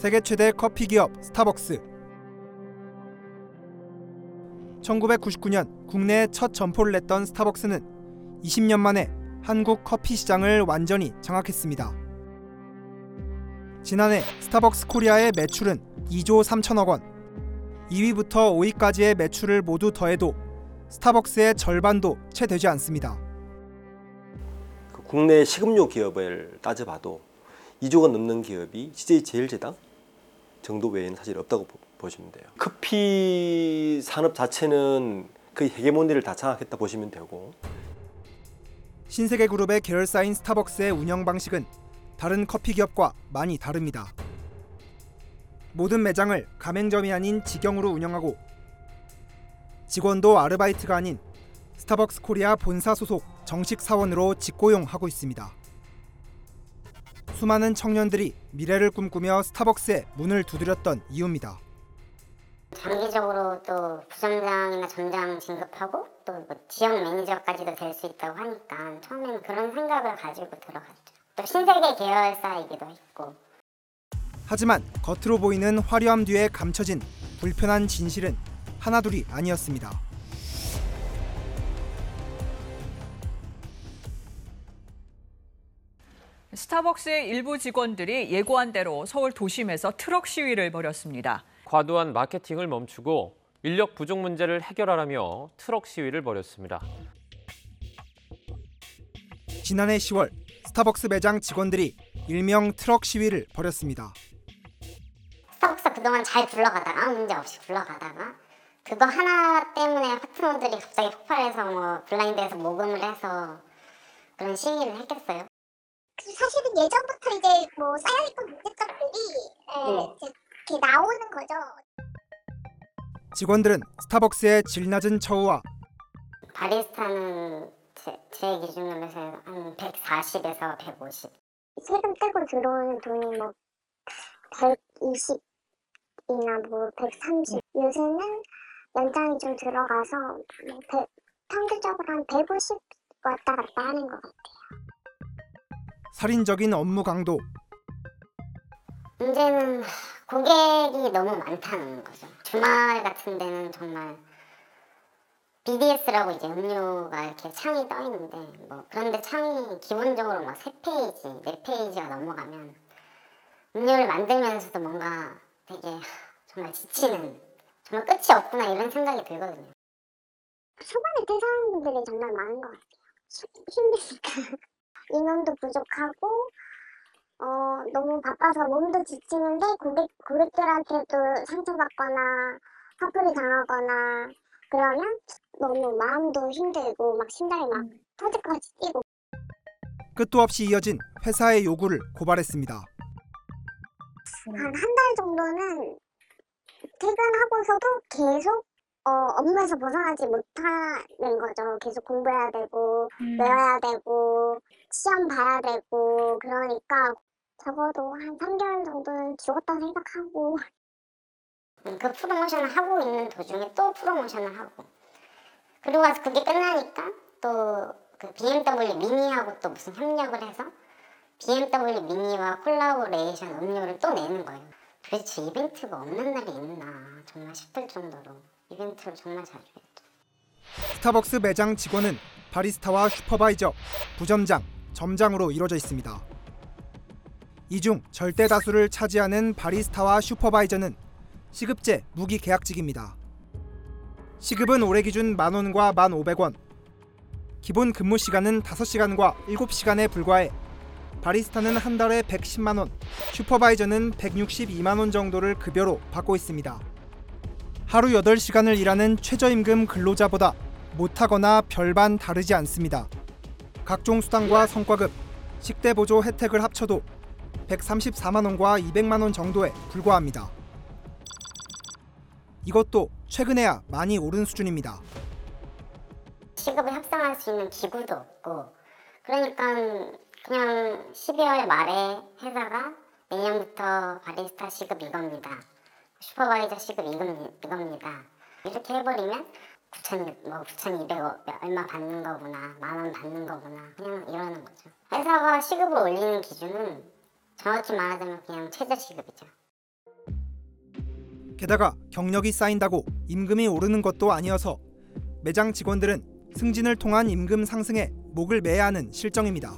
세계 최대 커피 기업 스타벅스. 1999년 국내에 첫 점포를 냈던 스타벅스는 20년 만에 한국 커피 시장을 완전히 장악했습니다. 지난해 스타벅스 코리아의 매출은 2조 3천억 원. 2위부터 5위까지의 매출을 모두 더해도 스타벅스의 절반도 채 되지 않습니다. 그 국내 식음료 기업을 따져봐도 2조가 넘는 기업이 CJ 제일제당 정도 외에는 사실 없다고 보- 보시면 돼요. 커피 산업 자체는 거의 헤게모니를 다 장악했다 보시면 되고 신세계 그룹의 계열사인 스타벅스의 운영 방식은 다른 커피 기업과 많이 다릅니다. 모든 매장을 가맹점이 아닌 직영으로 운영하고 직원도 아르바이트가 아닌 스타벅스 코리아 본사 소속 정식 사원으로 직고용하고 있습니다. 수많은 청년들이 미래를 꿈꾸며 스타벅스에 문을 두드렸던 이유입니다. 장기적으로 또 부점장이나 점장 진급하고 또 뭐 지역 매니저까지도 될 수 있다고 하니까 처음에는 그런 생각을 가지고 들어갔죠. 또 신세계 계열사이기도 했고 하지만 겉으로 보이는 화려함 뒤에 감춰진 불편한 진실은 하나둘이 아니었습니다. 스타벅스의 일부 직원들이 예고한 대로 서울 도심에서 트럭 시위를 벌였습니다. 과도한 마케팅을 멈추고 인력 부족 문제를 해결하라며 트럭 시위를 벌였습니다. 지난해 10월 스타벅스 매장 직원들이 일명 트럭 시위를 벌였습니다. 스타벅스 그동안 잘 굴러가다가 문제 없이 굴러가다가 그거 하나 때문에 파트너들이 갑자기 폭발해서 뭐 블라인드에서 모금을 해서 그런 시위를 했겠어요. 그 사실은 예전부터 이제 뭐 쌓여있던 문제점들이 예, 네. 이제 이렇게 나오는 거죠. 직원들은 스타벅스의 질 낮은 처우와 바리스타는 제, 제 기준으로 해서 한 140에서 150. 세금 떼고 들어오는 돈이 뭐 120이나 뭐 130. 요새는 연장이 좀 들어가서 뭐 100, 평균적으로 한 150 왔다 갔다 하는 것 같아요. 살인적인 업무 강도, 문제는 고객이 너무 많다는 거죠. 주말 같은 데는 정말 BDS라고 이제 음료가 이렇게 창이 떠 있는데 뭐 그런데 창이 기본적으로 막 세 페이지, 네 페이지가 넘어가면 음료를 만들면서도 뭔가 되게 정말 지치는 정말 끝이 없구나 이런 생각이 들거든요. 초반에 퇴사하는 분들이 정말 많은 것 같아요. 시- 힘드니까. 인원도 부족하고, 어, 너무 바빠서 몸도 지치는데 고객, 고객들한테도 상처받거나 화풀이 당하거나 그러면 너무 마음도 힘들고 막 심장이 막 터질 것 같이 뛰고 끝도 없이 이어진 회사의 요구를 고발했습니다. 한 한 달 정도는 퇴근하고서도 계속 어, 업무에서 벗어나지 못하는 거죠. 계속 공부해야 되고 외워야 되고 시험 봐야 되고 그러니까 적어도 한 3개월 정도는 죽었다 생각하고 그 프로모션을 하고 있는 도중에 또 프로모션을 하고 그리고 나서 그게 끝나니까 또 그 BMW 미니하고 또 무슨 협력을 해서 BMW 미니와 콜라보레이션 음료를 또 내는 거예요. 도대체 이벤트가 없는 날이 있나 정말 싶을 정도로 이벤트를 정말 자주 했죠. 스타벅스 매장 직원은 바리스타와 슈퍼바이저, 부점장, 점장으로 이루어져 있습니다. 이 중 절대 다수를 차지하는 바리스타와 슈퍼바이저는 시급제 무기 계약직입니다. 시급은 올해 기준 만 원과 만 오백 원. 기본 근무 시간은 5시간과 7시간에 불과해 바리스타는 한 달에 110만 원, 슈퍼바이저는 162만 원 정도를 급여로 받고 있습니다. 하루 8시간을 일하는 최저임금 근로자보다 못하거나 별반 다르지 않습니다. 각종 수당과 성과급, 식대 보조 혜택을 합쳐도 134만 원과 200만 원 정도에 불과합니다. 이것도 최근에야 많이 오른 수준입니다. 시급을 협상할 수 있는 기구도 없고 그러니까 그냥 12월 말에 회사가 내년부터 바리스타 시급 이겁니다. 슈퍼바이저 시급 이겁니- 이겁니다. 이렇게 해버리면 9,600, 뭐 9,200 얼마 받는 거구나, 만 원 받는 거구나, 그냥 이러는 거죠. 회사가 시급을 올리는 기준은 정확히 말하자면 그냥 최저 시급이죠. 게다가 경력이 쌓인다고 임금이 오르는 것도 아니어서 매장 직원들은 승진을 통한 임금 상승에 목을 매야 하는 실정입니다.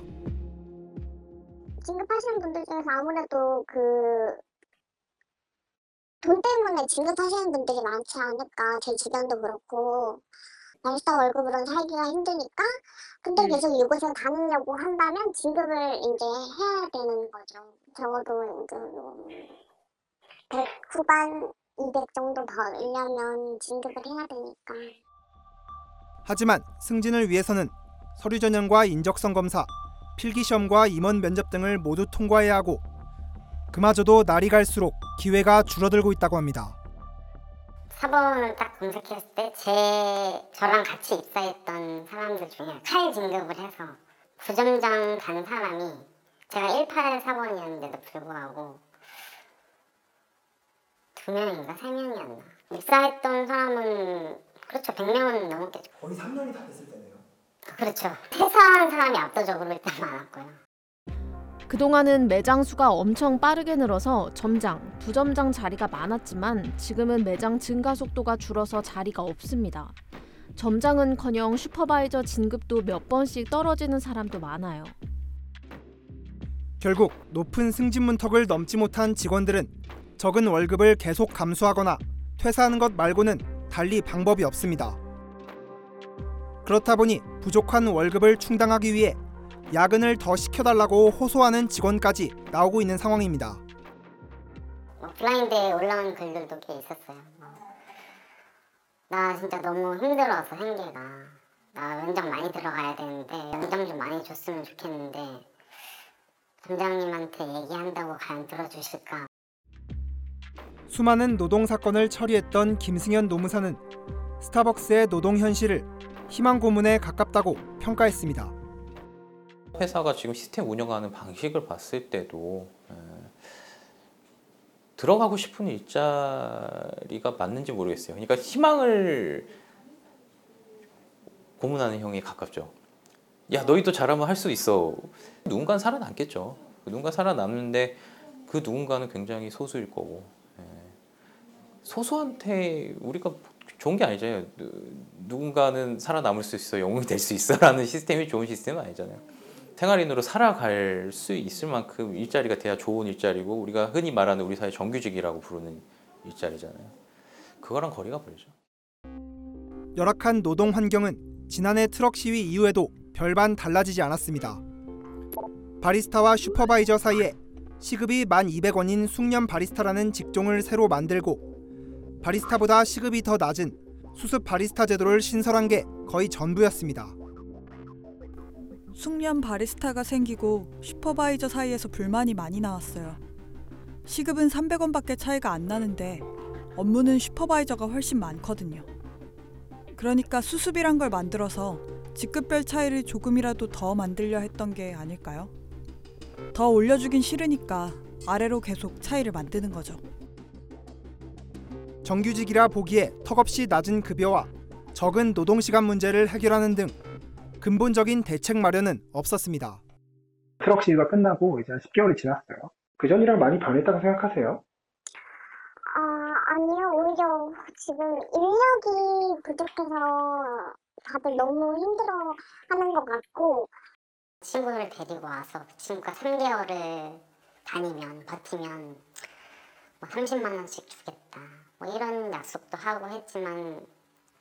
진급하시는 분들 중에서 아무래도 그 돈 때문에 진급하시는 분들이 많지 않을까 제 주변도 그렇고 바리스타 월급으로는 살기가 힘드니까 근데 계속 이곳에 다니려고 한다면 진급을 이제 해야 되는 거죠. 적어도 이제 뭐100 후반 200 정도 벌려면 진급을 해야 되니까. 하지만 승진을 위해서는 서류 전형과 인적성 검사, 필기 시험과 임원 면접 등을 모두 통과해야 하고 그마저도 날이 갈수록 기회가 줄어들고 있다고 합니다. 사본을 딱 검색했을 때 제 저랑 같이 입사했던 사람들 중에 칼 진급을 해서 부점장 간 사람이 제가 18 사본이었는데도 불구하고 두 명인가 세 명이었나? 입사했던 사람은 그렇죠. 100명은 넘었겠죠. 거의 3년이 다 됐을 때네요. 그렇죠. 퇴사한 사람이 압도적으로 일단 많았고요 그동안은 매장 수가 엄청 빠르게 늘어서 점장, 부점장 자리가 많았지만 지금은 매장 증가 속도가 줄어서 자리가 없습니다. 점장은커녕 슈퍼바이저 진급도 몇 번씩 떨어지는 사람도 많아요. 결국 높은 승진 문턱을 넘지 못한 직원들은 적은 월급을 계속 감수하거나 퇴사하는 것 말고는 달리 방법이 없습니다. 그렇다 보니 부족한 월급을 충당하기 위해 야근을 더 시켜달라고 호소하는 직원까지 나오고 있는 상황입니다. 뭐 블라인드에 올라온 글들도 꽤 있었어요. 뭐, 나 진짜 너무 힘들어서 생계가 나 연장 많이 들어가야 되는데 연장 좀 많이 줬으면 좋겠는데 점장님한테 얘기한다고 과연 들어주실까? 수많은 노동 사건을 처리했던 김승현 노무사는 스타벅스의 노동 현실을 희망 고문에 가깝다고 평가했습니다. 회사가 지금 시스템 운영하는 방식을 봤을 때도 에, 들어가고 싶은 일자리가 맞는지 모르겠어요. 그러니까 희망을 고문하는 형에 가깝죠. 야 너희도 잘하면 할 수 있어. 누군가는 살아남겠죠. 누군가 살아남는데 그 누군가는 굉장히 소수일 거고 에, 소수한테 우리가 좋은 게 아니잖아요. 누- 누군가는 살아남을 수 있어, 영웅이 될 수 있어라는 시스템이 좋은 시스템은 아니잖아요. 생활인으로 살아갈 수 있을 만큼 일자리가 돼야 좋은 일자리고 우리가 흔히 말하는 우리 사회 정규직이라고 부르는 일자리잖아요. 그거랑 거리가 멀죠. 열악한 노동 환경은 지난해 트럭 시위 이후에도 별반 달라지지 않았습니다. 바리스타와 슈퍼바이저 사이에 시급이 1,200원인 숙련 바리스타라는 직종을 새로 만들고 바리스타보다 시급이 더 낮은 수습 바리스타 제도를 신설한 게 거의 전부였습니다. 숙련 바리스타가 생기고 슈퍼바이저 사이에서 불만이 많이 나왔어요. 시급은 300원밖에 차이가 안 나는데 업무는 슈퍼바이저가 훨씬 많거든요. 그러니까 수습이란 걸 만들어서 직급별 차이를 조금이라도 더 만들려 했던 게 아닐까요? 더 올려주긴 싫으니까 아래로 계속 차이를 만드는 거죠. 정규직이라 보기에 턱없이 낮은 급여와 적은 노동시간 문제를 해결하는 등 근본적인 대책 마련은 없었습니다. 트럭 시위가 끝나고 이제 한 10개월이 지났어요. 그 전이랑 많이 변했다고 생각하세요? 아, 아니요. 오히려 지금 인력이 부족해서 다들 너무 힘들어 하는 것 같고, 친구를 데리고 와서 그 친구가 3개월을 다니면 버티면 뭐 30만 원씩 주겠다. 뭐 이런 약속도 하고 했지만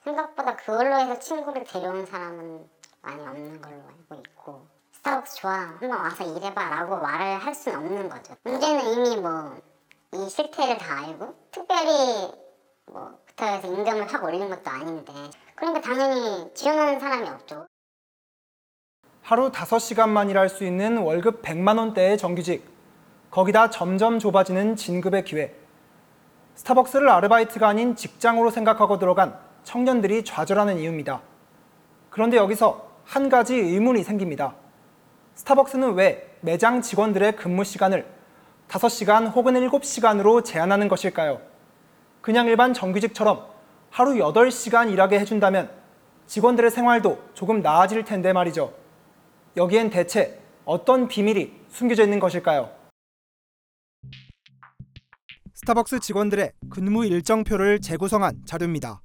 생각보다 그걸로 해서 친구를 데려온 사람은 많이 없는 걸로 알고 있고 스타벅스 좋아 한번 와서 일해봐 라고 말을 할 수는 없는 거죠. 문제는 이미 뭐 이 실태를 다 알고 특별히 뭐 부탁해서 임금을 확 올리는 것도 아닌데 그러니까 당연히 지원하는 사람이 없죠. 하루 5시간만 일할 수 있는 월급 100만 원대의 정규직. 거기다 점점 좁아지는 진급의 기회. 스타벅스를 아르바이트가 아닌 직장으로 생각하고 들어간 청년들이 좌절하는 이유입니다. 그런데 여기서 한 가지 의문이 생깁니다. 스타벅스는 왜 매장 직원들의 근무 시간을 5시간 혹은 7시간으로 제한하는 것일까요? 그냥 일반 정규직처럼 하루 8시간 일하게 해준다면 직원들의 생활도 조금 나아질 텐데 말이죠. 여기엔 대체 어떤 비밀이 숨겨져 있는 것일까요? 스타벅스 직원들의 근무 일정표를 재구성한 자료입니다.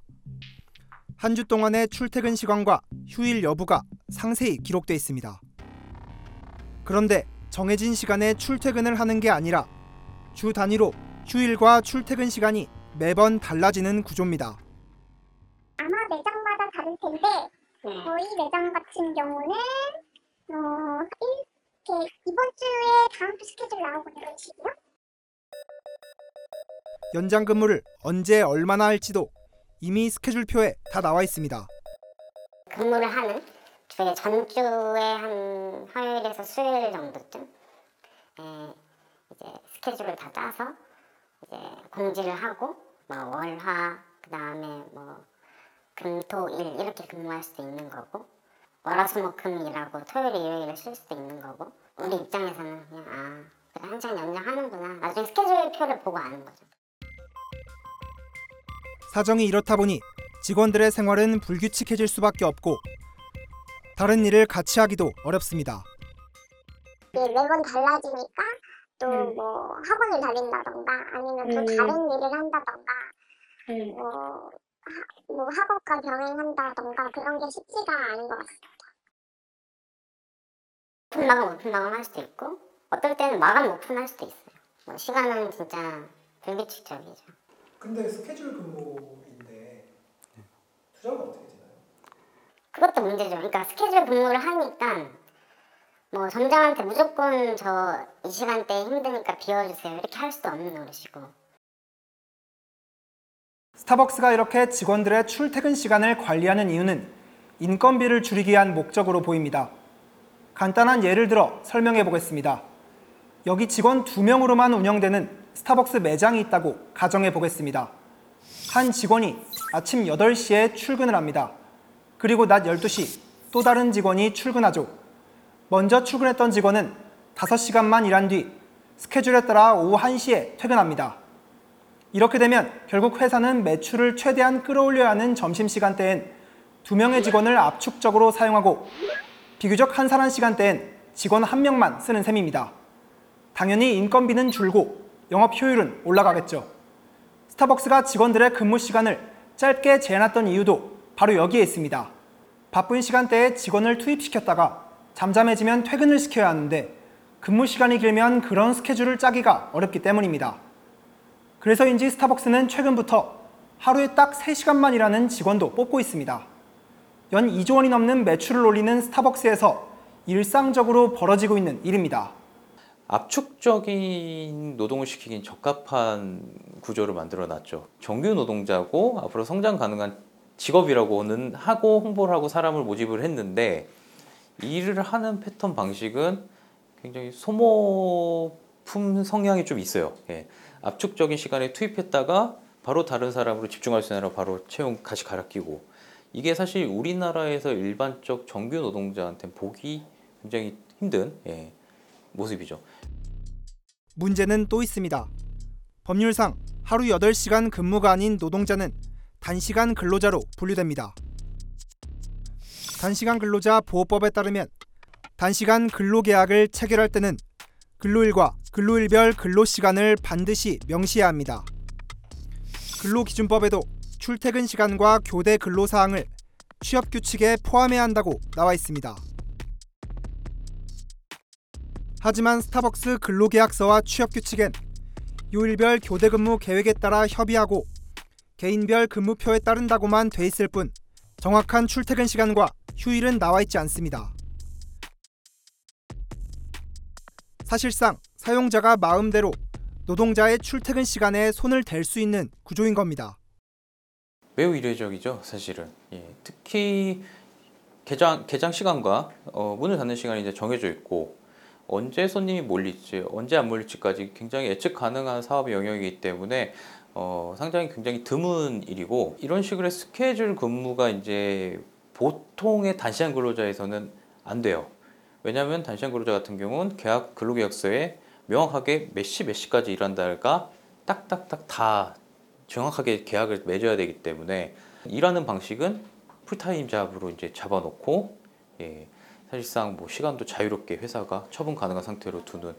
한 주 동안의 출퇴근 시간과 휴일 여부가 상세히 기록돼 있습니다. 그런데 정해진 시간에 출퇴근을 하는 게 아니라 주 단위로 휴일과 출퇴근 시간이 매번 달라지는 구조입니다. 아마 매장마다 다를 텐데 저희 매장 같은 경우는 어, 이렇게 이번 주에 다음 주 스케줄 나오고 이런 식이요. 연장 근무를 언제 얼마나 할지도 이미 스케줄표에 다 나와 있습니다. 근무를 하는 주에 전주에 한 화요일에서 수요일 정도쯤 에 이제 스케줄을 다 짜서 이제 공지를 하고 뭐 월화 그 다음에 뭐 금토일 이렇게 근무할 수도 있는 거고 월화수목금 일하고 토요일 일요일에 쉴 수도 있는 거고 우리 입장에서는 그냥 아 그래 한창 연장하는구나 나중에 스케줄표를 보고 아는 거죠. 사정이 이렇다 보니 직원들의 생활은 불규칙해질 수밖에 없고 다른 일을 같이 하기도 어렵습니다. 이게 매번 달라지니까 또 뭐 학원을 다닌다던가 아니면 또 다른 일을 한다던가 뭐, 하, 뭐 학업과 병행한다던가 그런 게 쉽지가 않은 것 같습니다. 오픈 마감 오픈 마감 할 수도 있고 어떨 때는 마감 오픈 할 수도 있어요. 뭐 시간은 진짜 불규칙적이죠. 근데 스케줄 근무인데 투잡이 어떻게 되나요? 그것도 문제죠. 그러니까 스케줄 근무를 하니까 뭐 점장한테 무조건 저 이 시간대에 힘드니까 비워주세요 이렇게 할 수도 없는 노릇이고 스타벅스가 이렇게 직원들의 출퇴근 시간을 관리하는 이유는 인건비를 줄이기 위한 목적으로 보입니다. 간단한 예를 들어 설명해 보겠습니다. 여기 직원 두명으로만 운영되는 스타벅스 매장이 있다고 가정해 보겠습니다. 한 직원이 아침 8시에 출근을 합니다. 그리고 낮 12시 또 다른 직원이 출근하죠. 먼저 출근했던 직원은 5시간만 일한 뒤 스케줄에 따라 오후 1시에 퇴근합니다. 이렇게 되면 결국 회사는 매출을 최대한 끌어올려야 하는 점심시간대엔 두 명의 직원을 압축적으로 사용하고 비교적 한산한 시간대엔 직원 한 명만 쓰는 셈입니다. 당연히 인건비는 줄고 영업 효율은 올라가겠죠. 스타벅스가 직원들의 근무 시간을 짧게 제한했던 이유도 바로 여기에 있습니다. 바쁜 시간대에 직원을 투입시켰다가 잠잠해지면 퇴근을 시켜야 하는데 근무 시간이 길면 그런 스케줄을 짜기가 어렵기 때문입니다. 그래서인지 스타벅스는 최근부터 하루에 딱 3시간만 일하는 직원도 뽑고 있습니다. 연 2조 원이 넘는 매출을 올리는 스타벅스에서 일상적으로 벌어지고 있는 일입니다. 압축적인 노동을 시키긴 적합한 구조를 만들어 놨죠. 정규 노동자고 앞으로 성장 가능한 직업이라고는 하고 홍보를 하고 사람을 모집을 했는데 일을 하는 패턴 방식은 굉장히 소모품 성향이 좀 있어요. 예. 압축적인 시간에 투입했다가 바로 다른 사람으로 집중할 수 있는 바로 채용 다시 갈아 끼고 이게 사실 우리나라에서 일반적 정규 노동자한테 보기 굉장히 힘든 예, 모습이죠. 문제는 또 있습니다. 법률상 하루 8시간 근무가 아닌 노동자는 단시간 근로자로 분류됩니다. 단시간 근로자 보호법에 따르면 단시간 근로계약을 체결할 때는 근로일과 근로일별 근로시간을 반드시 명시해야 합니다. 근로기준법에도 출퇴근 시간과 교대 근로사항을 취업규칙에 포함해야 한다고 나와 있습니다. 하지만 스타벅스 근로계약서와 취업규칙엔 요일별 교대 근무 계획에 따라 협의하고 개인별 근무표에 따른다고만 돼 있을 뿐 정확한 출퇴근 시간과 휴일은 나와 있지 않습니다. 사실상 사용자가 마음대로 노동자의 출퇴근 시간에 손을 댈 수 있는 구조인 겁니다. 매우 이례적이죠, 사실은. 예, 특히 개장 개장 시간과 어, 문을 닫는 시간이 이제 정해져 있고 언제 손님이 몰릴지 언제 안 몰릴지까지 굉장히 예측 가능한 사업의 영역이기 때문에 어, 상당히 굉장히 드문 일이고 이런 식으로 스케줄 근무가 이제 보통의 단시간 근로자에서는 안 돼요. 왜냐하면 단시간 근로자 같은 경우는 계약 근로계약서에 명확하게 몇 시 몇 시까지 일한다가 딱딱딱 다 정확하게 계약을 맺어야 되기 때문에 일하는 방식은 풀타임 잡으로 이제 잡아놓고 예, 사실상 뭐 시간도 자유롭게 회사가 처분 가능한 상태로 두는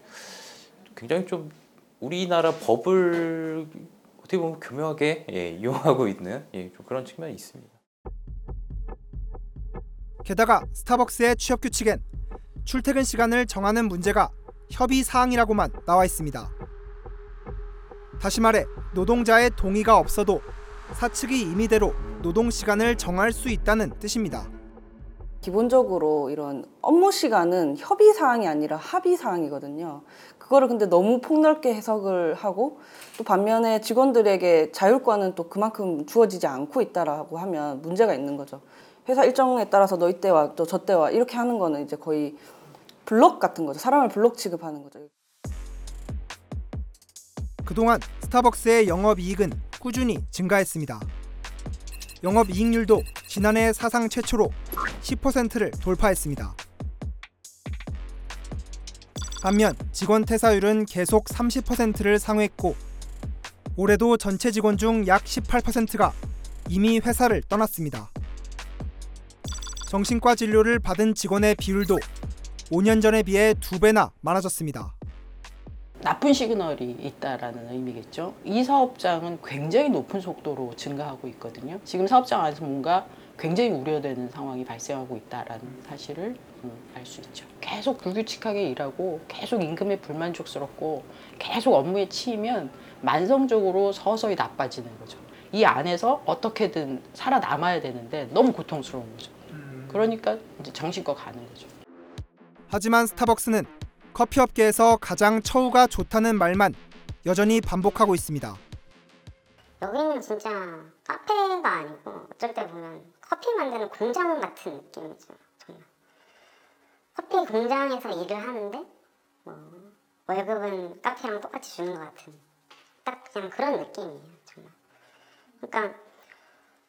굉장히 좀 우리나라 법을 어떻게 보면 교묘하게 예, 이용하고 있는 예, 좀 그런 측면이 있습니다. 게다가 스타벅스의 취업 규칙엔 출퇴근 시간을 정하는 문제가 협의 사항이라고만 나와 있습니다. 다시 말해 노동자의 동의가 없어도 사측이 임의대로 노동 시간을 정할 수 있다는 뜻입니다. 기본적으로 이런 업무 시간은 협의 사항이 아니라 합의 사항이거든요. 그거를 근데 너무 폭넓게 해석을 하고 또 반면에 직원들에게 자율권은 또 그만큼 주어지지 않고 있다라고 하면 문제가 있는 거죠. 회사 일정에 따라서 너 이때와 또 저 때와 이렇게 하는 거는 이제 거의 블록 같은 거죠. 사람을 블록 취급하는 거죠. 그동안 스타벅스의 영업 이익은 꾸준히 증가했습니다. 영업이익률도 지난해 사상 최초로 10%를 돌파했습니다. 반면 직원 퇴사율은 계속 30%를 상회했고 올해도 전체 직원 중 약 18%가 이미 회사를 떠났습니다. 정신과 진료를 받은 직원의 비율도 5년 전에 비해 두 배나 많아졌습니다. 나쁜 시그널이 있다라는 의미겠죠. 이 사업장은 굉장히 높은 속도로 증가하고 있거든요. 지금 사업장 안에서 뭔가 굉장히 우려되는 상황이 발생하고 있다라는 사실을 음, 알수 있죠. 계속 불규칙하게 일하고 계속 임금에 불만족스럽고 계속 업무에 치이면 만성적으로 서서히 나빠지는 거죠. 이 안에서 어떻게든 살아남아야 되는데 너무 고통스러운 거죠. 그러니까 이제 정신과 가는 거죠. 하지만 스타벅스는 커피 업계에서 가장 처우가 좋다는 말만 여전히 반복하고 있습니다. 여기는 진짜 카페가 아니고 어쩔 때 보면 커피 만드는 공장 같은 느낌이죠. 정말. 커피 공장에서 일을 하는데 뭐 월급은 카페랑 똑같이 주는 것 같은 딱 그냥 그런 느낌이에요. 정말. 그러니까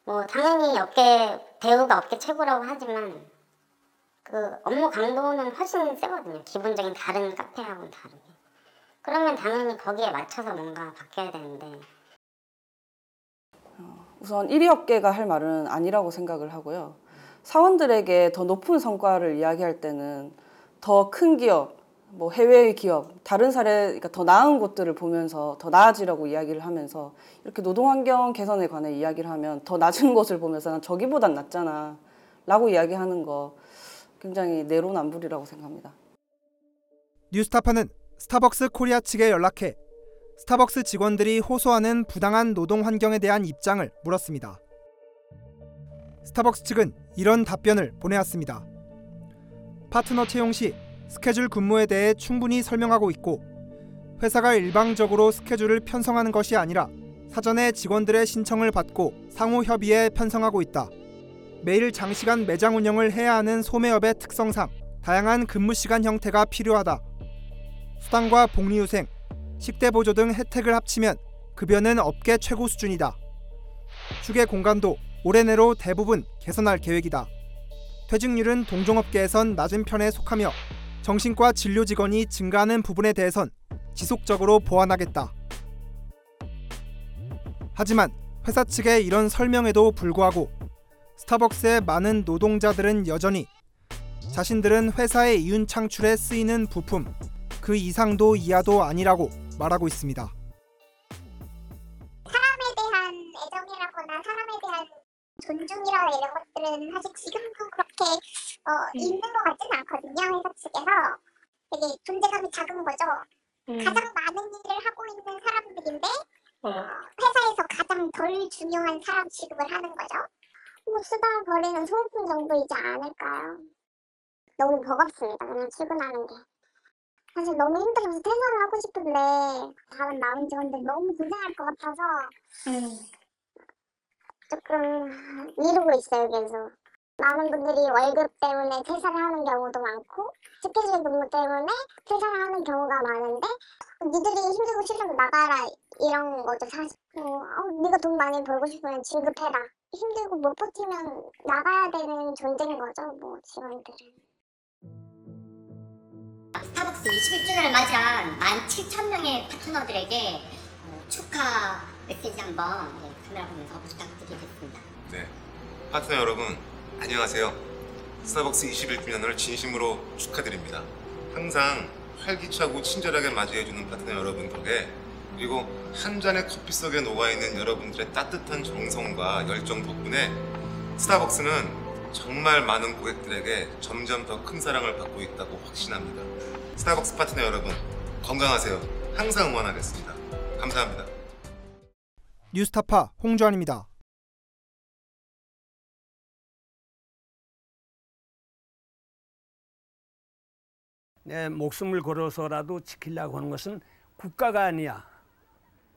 뭐 당연히 업계 대우가 업계 최고라고 하지만 그 업무 강도는 훨씬 세거든요. 기본적인 다른 카페하고는 다르게. 그러면 당연히 거기에 맞춰서 뭔가 바뀌어야 되는데 우선 1위 업계가 할 말은 아니라고 생각을 하고요. 사원들에게 더 높은 성과를 이야기할 때는 더 큰 기업, 뭐 해외의 기업, 다른 사례, 그러니까 더 나은 곳들을 보면서 더 나아지라고 이야기를 하면서 이렇게 노동환경 개선에 관해 이야기를 하면 더 낮은 곳을 보면서 난 저기보단 낫잖아 라고 이야기하는 거 굉장히 내로남불이라고 생각합니다. 뉴스타파는 스타벅스 코리아 측에 연락해 스타벅스 직원들이 호소하는 부당한 노동 환경에 대한 입장을 물었습니다. 스타벅스 측은 이런 답변을 보내왔습니다. 파트너 채용 시 스케줄 근무에 대해 충분히 설명하고 있고 회사가 일방적으로 스케줄을 편성하는 것이 아니라 사전에 직원들의 신청을 받고 상호 협의에 편성하고 있다. 매일 장시간 매장 운영을 해야 하는 소매업의 특성상 다양한 근무 시간 형태가 필요하다. 수당과 복리후생, 식대 보조 등 혜택을 합치면 급여는 업계 최고 수준이다. 휴게 공간도 올해 내로 대부분 개선할 계획이다. 퇴직률은 동종업계에선 낮은 편에 속하며 정신과 진료 직원이 증가하는 부분에 대해선 지속적으로 보완하겠다. 하지만 회사 측의 이런 설명에도 불구하고 스타벅스의 많은 노동자들은 여전히 자신들은 회사의 이윤 창출에 쓰이는 부품 그 이상도 이하도 아니라고 말하고 있습니다. 사람에 대한 애정이라거나 사람에 대한 존중이라나 이런 것들은 사실 지금도 그렇게 어, 있는 것 같지는 않거든요. 회사 측에서 되게 존재감이 작은 거죠. 가장 많은 일을 하고 있는 사람들인데 어, 회사에서 가장 덜 중요한 사람 취급을 하는 거죠. 뭐 쓰다 버리는 소모품 정도이지 않을까요? 너무 버겁습니다. 그냥 출근하는 게. 사실 너무 힘들어서 퇴사를 하고 싶은데 다른 남은 직원들 너무 고생할 것 같아서 조금 미루고 있어요 계속. 많은 분들이 월급 때문에 퇴사를 하는 경우도 많고 스케줄 근무 때문에 퇴사를 하는 경우가 많은데 니들이 힘들고 싫으면 나가라 이런 거죠 사실. 뭐, 어, 네가 돈 많이 벌고 싶으면 진급해라. 힘들고 못 버티면 나가야 되는 존재인 거죠 뭐 직원들은. 스타벅스 21주년을 맞이한 17,000명의 파트너들에게 어, 축하 메시지 한번 네, 카메라 보면서 부탁드리겠습니다. 네, 파트너 여러분 안녕하세요. 스타벅스 21주년을 진심으로 축하드립니다. 항상 활기차고 친절하게 맞이해주는 파트너 여러분 덕에 그리고 한 잔의 커피 속에 녹아있는 여러분들의 따뜻한 정성과 열정 덕분에 스타벅스는 정말 많은 고객들에게 점점 더 큰 사랑을 받고 있다고 확신합니다. 스타벅스 파트너 여러분 건강하세요. 항상 응원하겠습니다. 감사합니다. 뉴스타파 홍주환입니다. 내 목숨을 걸어서라도 지키려고 하는 것은 국가가 아니야.